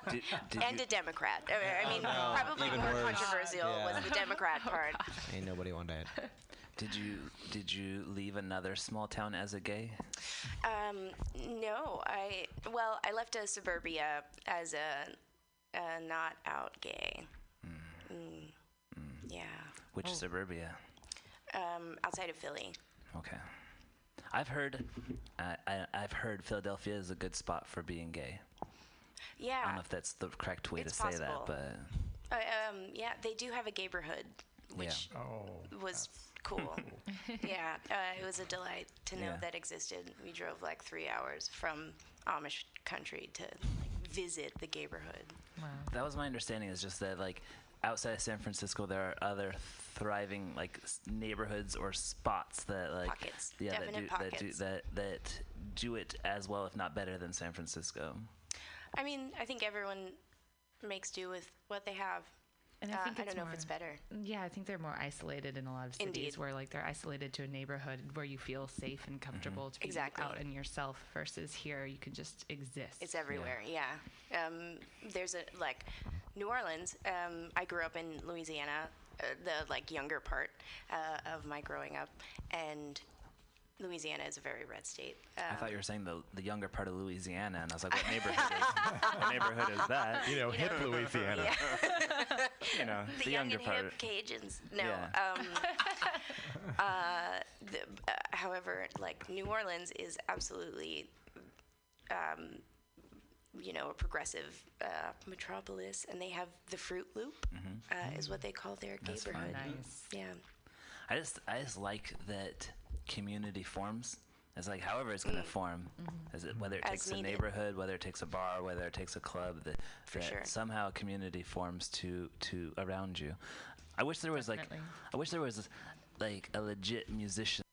Did- did and you- a Democrat. I- I mean, no, probably even more worse. controversial Yeah. was the Democrat *laughs* part. Ain't nobody want that. Did you did you leave another small town as a gay? Um, no, I well, I left a suburbia as a, a not out gay. Mm. Yeah, Which suburbia? um, outside of Philly. Okay. I've heard uh, I, I've heard Philadelphia is a good spot for being gay. Yeah. I don't know if that's the correct way It's to say that, but uh, um, yeah, they do have a gayborhood, which Oh. was cool. *laughs* yeah, uh, it was a delight to know Yeah. that existed. We drove like three hours from Amish country to like, visit the gayborhood. Wow. that was my understanding. Is just that like outside of San Francisco, there are other thriving like s- neighborhoods or spots that like Pockets. yeah that do, Definite that do that that do it as well, if not better, than San Francisco. I mean, I think everyone makes do with what they have. And I Uh, think I don't know more, if it's better. Yeah, I think they're more isolated in a lot of cities Indeed. where like they're isolated to a neighborhood where you feel safe and comfortable to be Exactly. out in yourself versus here you can just exist. It's everywhere. Yeah. Um, there's a like New Orleans. Um, I grew up in Louisiana, uh, the like younger part uh, of my growing up, and Louisiana is a very red state. I Um, thought you were saying the the younger part of Louisiana, and I was like, what neighborhood is *laughs* what neighborhood is that? You know, hip Louisiana. Yeah. *laughs* You know, the, the young younger and part. hip Cajuns. No. Yeah. Um, *laughs* uh, the, uh, however, like New Orleans is absolutely, um, you know, a progressive uh, metropolis, and they have the Fruit Loop, uh, is what they call their Mm-hmm. That's fun. neighborhood. Nice. Yeah. I just I just like that community forms. It's like however it's going to mm-hmm. form, mm-hmm. is it whether it As takes a neighborhood, whether it takes a bar, whether it takes a club, that, For that sure. somehow a community forms to to around you. I wish there was like I wish there was like a legit musician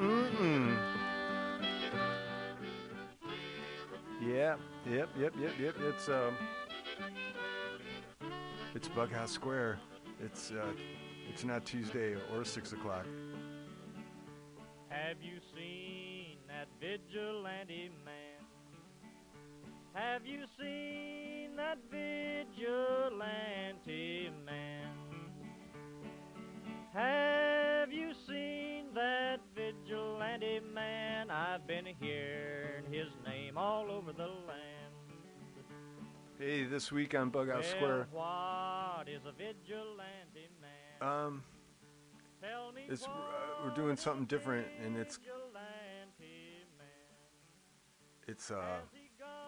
Mm-mm. Yeah, yep, yep, yep, yep. It's um, it's Bughouse Square. It's uh, it's not Tuesday or six o'clock. Have you seen that vigilante man? Have you seen that vigilante man? Have you seen that vigilante man? I've been hearing his name all over the land. Hey, this week on Bughouse Square, Well, what is a vigilante man? um, it's uh, we're doing something different, and it's it's uh,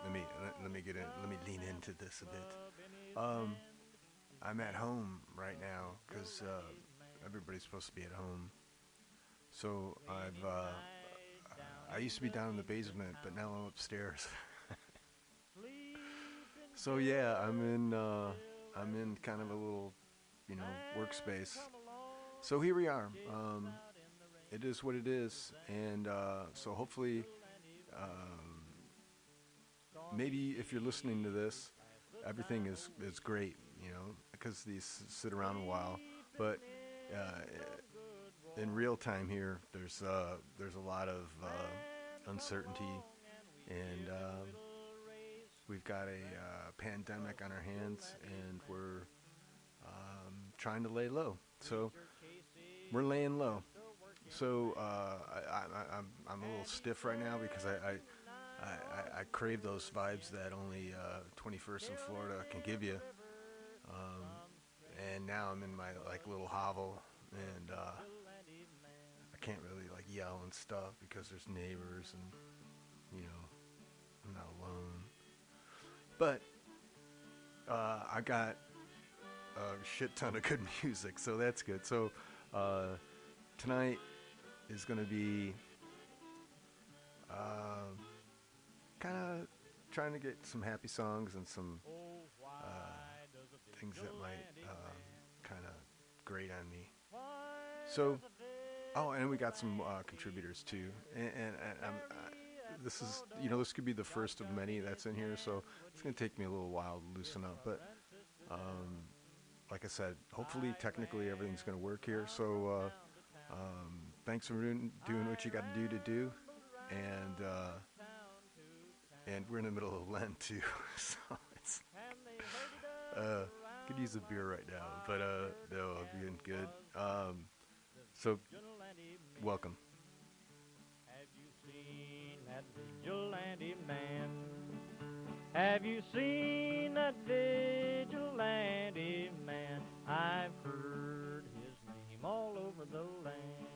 let me let, let me get in, let me lean into this a bit. Um, I'm at home right now because uh, everybody's supposed to be at home. So I've uh, I used to be down in the basement, but now I'm upstairs. *laughs* so yeah, I'm in uh, I'm in kind of a little you know workspace. So here we are. Um, it is what it is, and uh, so hopefully, um, maybe if you're listening to this, everything is is great. You know, because these sit around a while, but uh, in real time here, there's uh, there's a lot of uh, uncertainty, and um, we've got a uh, pandemic on our hands, and we're um, trying to lay low. So we're laying low. So uh, I, I, I'm I'm a little stiff right now because I. I I, I, I crave those vibes that only uh, 21st in Florida can give you. Um, and now I'm in my like little hovel, and uh, I can't really like yell and stuff because there's neighbors, and you know, I'm not alone. But uh, I got a shit ton of good *laughs* music, so that's good. So uh, tonight is going to be uh, kind of trying to get some happy songs and some uh, things that might kind of grate on me. So, oh, and we got some uh, contributors too, and, and, and uh, this is you know this could be the first of many that's in here, so it's gonna take me a little while to loosen up, but. Um, like I said, hopefully technically everything's going to work here. So uh, um, thanks for doing, doing what you got to do to do, and uh, and we're in the middle of Lent too, *laughs* so it's uh, could use a beer right now, but uh, no, I'm being good. Um, so welcome. Have you seen that vigilante man? Have you seen that vigilante man? I've heard his name all over the land.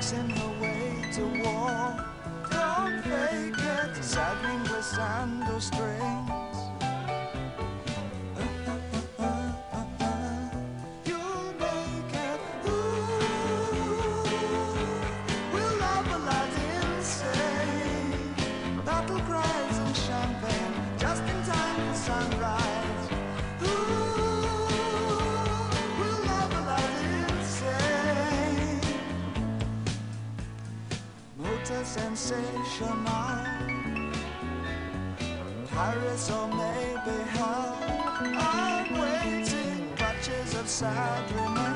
Relaxing her way to war Don't fake it. Saddling with sand or string. sensational Paris or maybe hell. I'm waiting, touches of sad romance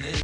lesson.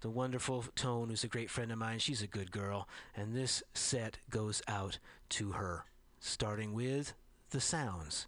The wonderful Tone, who's a great friend of mine. She's a good girl. And this set goes out to her, starting with The Sounds.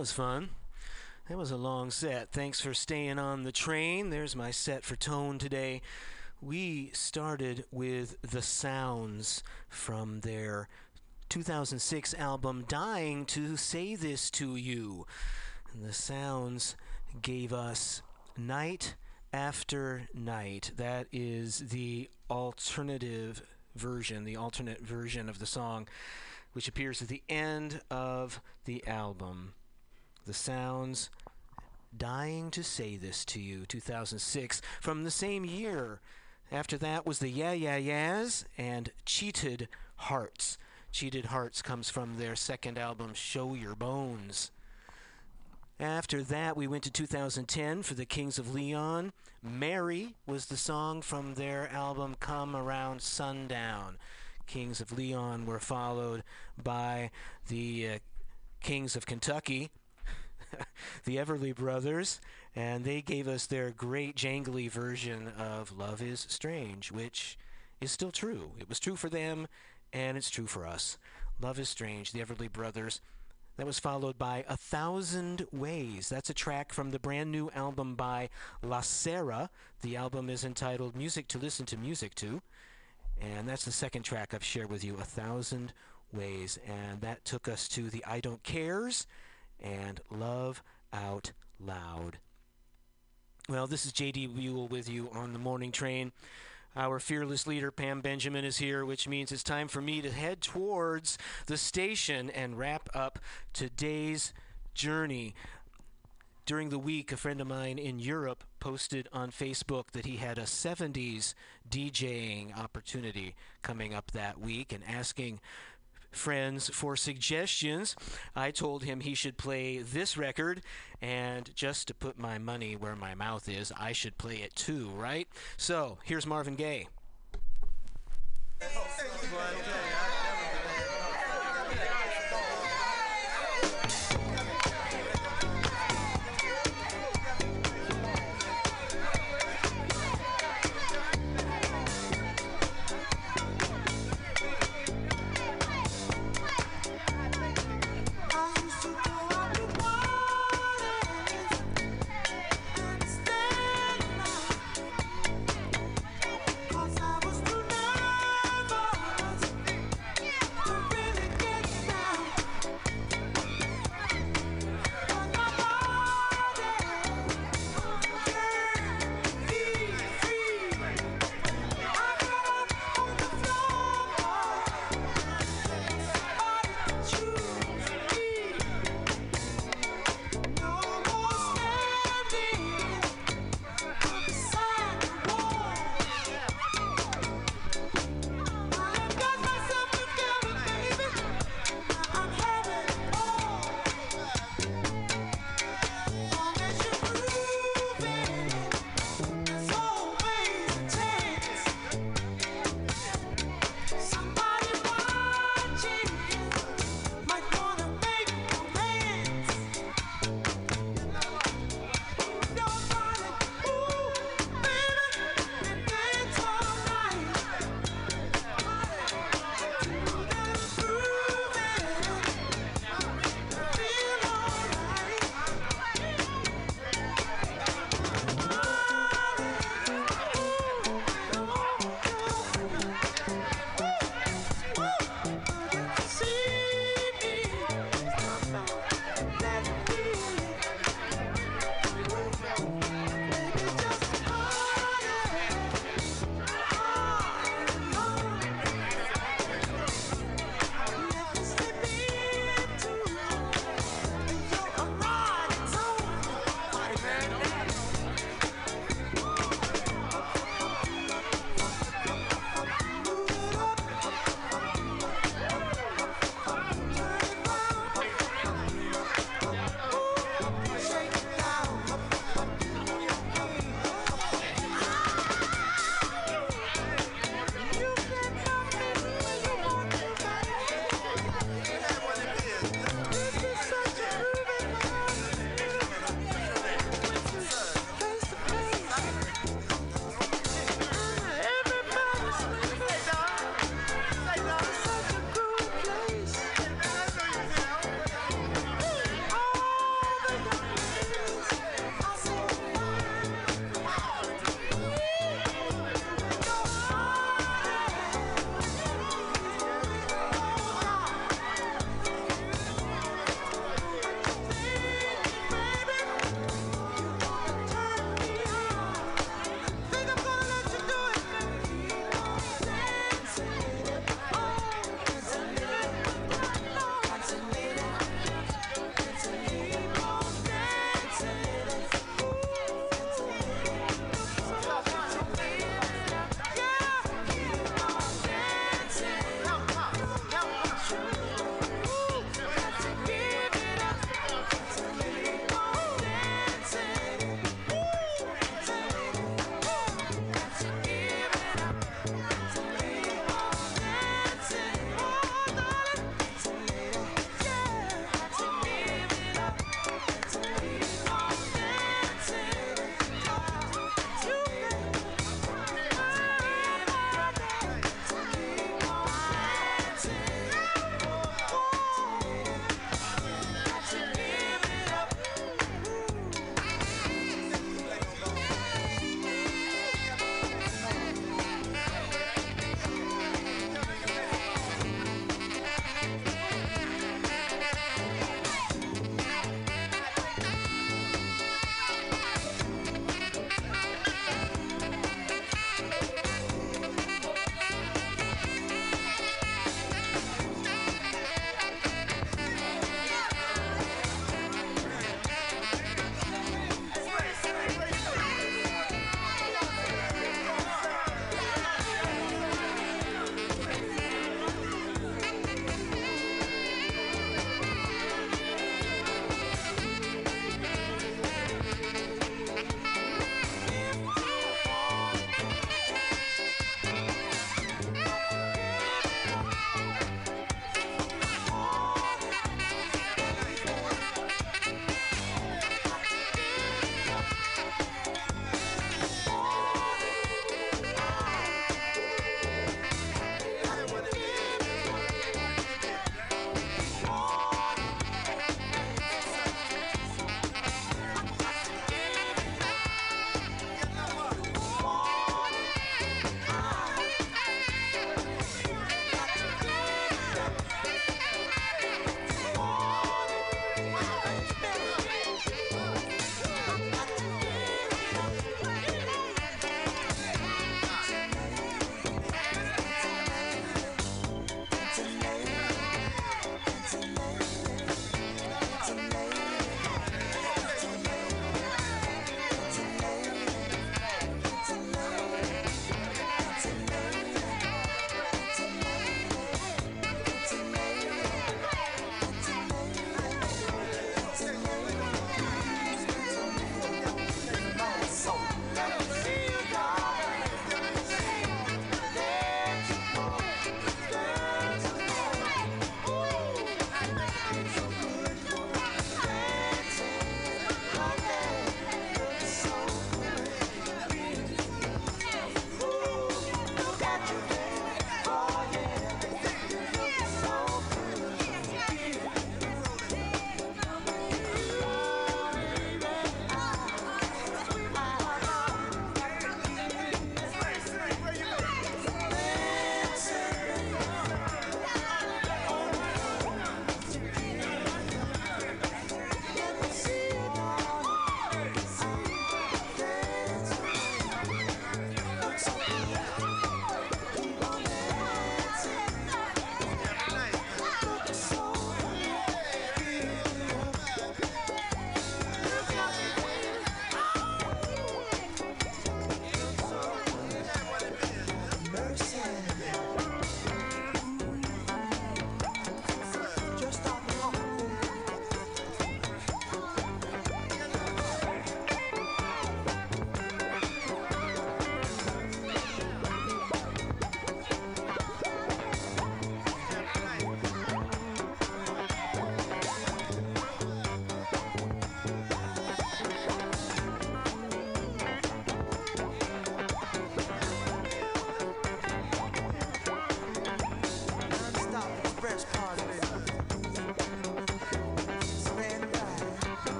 Was fun. That was a long set. Thanks for staying on the train. There's my set for tone today. We started with The Sounds from their 2006 album Dying to Say This to You. And the Sounds gave us Night After Night. That is the alternative version, the alternate version of the song, which appears at the end of the album. The Sounds Dying to Say This to You, 2006, from the same year. After that was the Yeah Yeah Yeahs and Cheated Hearts. Cheated Hearts comes from their second album, Show Your Bones. After that, we went to 2010 for the Kings of Leon. Mary was the song from their album Come Around Sundown. Kings of Leon were followed by the uh, Kings of Kentucky, *laughs* the Everly Brothers, and they gave us their great jangly version of Love is Strange, which is still true. It was true for them, and it's true for us. Love is Strange, the Everly Brothers. That was followed by A Thousand Ways. That's a track from the brand new album by La Sera. The album is entitled Music to Listen to Music to. And that's the second track I've shared with you, A Thousand Ways. And that took us to the I Don't Cares and Love Out Loud. Well, this is JD Buell with you on the morning train. Our fearless leader, Pam Benjamin, is here, which means it's time for me to head towards the station and wrap up today's journey. During the week, a friend of mine in Europe posted on Facebook that he had a 70s DJing opportunity coming up that week and asking friends for suggestions. I told him he should play this record, and just to put my money where my mouth is, I should play it too, right? So here's Marvin Gaye.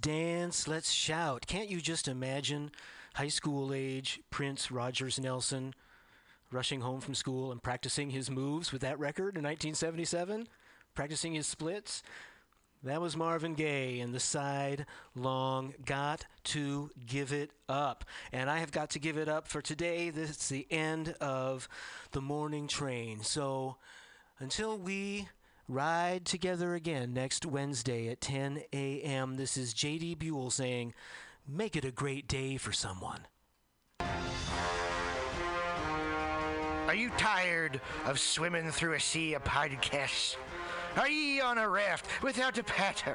Dance, let's shout. Can't you just imagine high school age Prince Rogers Nelson rushing home from school and practicing his moves with that record in 1977? Practicing his splits? That was Marvin Gaye and the side long got to give it up. And I have got to give it up for today. This is the end of the morning train. So until we ride together again next Wednesday at 10 a.m., this is JD Buell saying, make it a great day for someone. Are you tired of swimming through a sea of podcasts? Are ye on a raft without a paddle?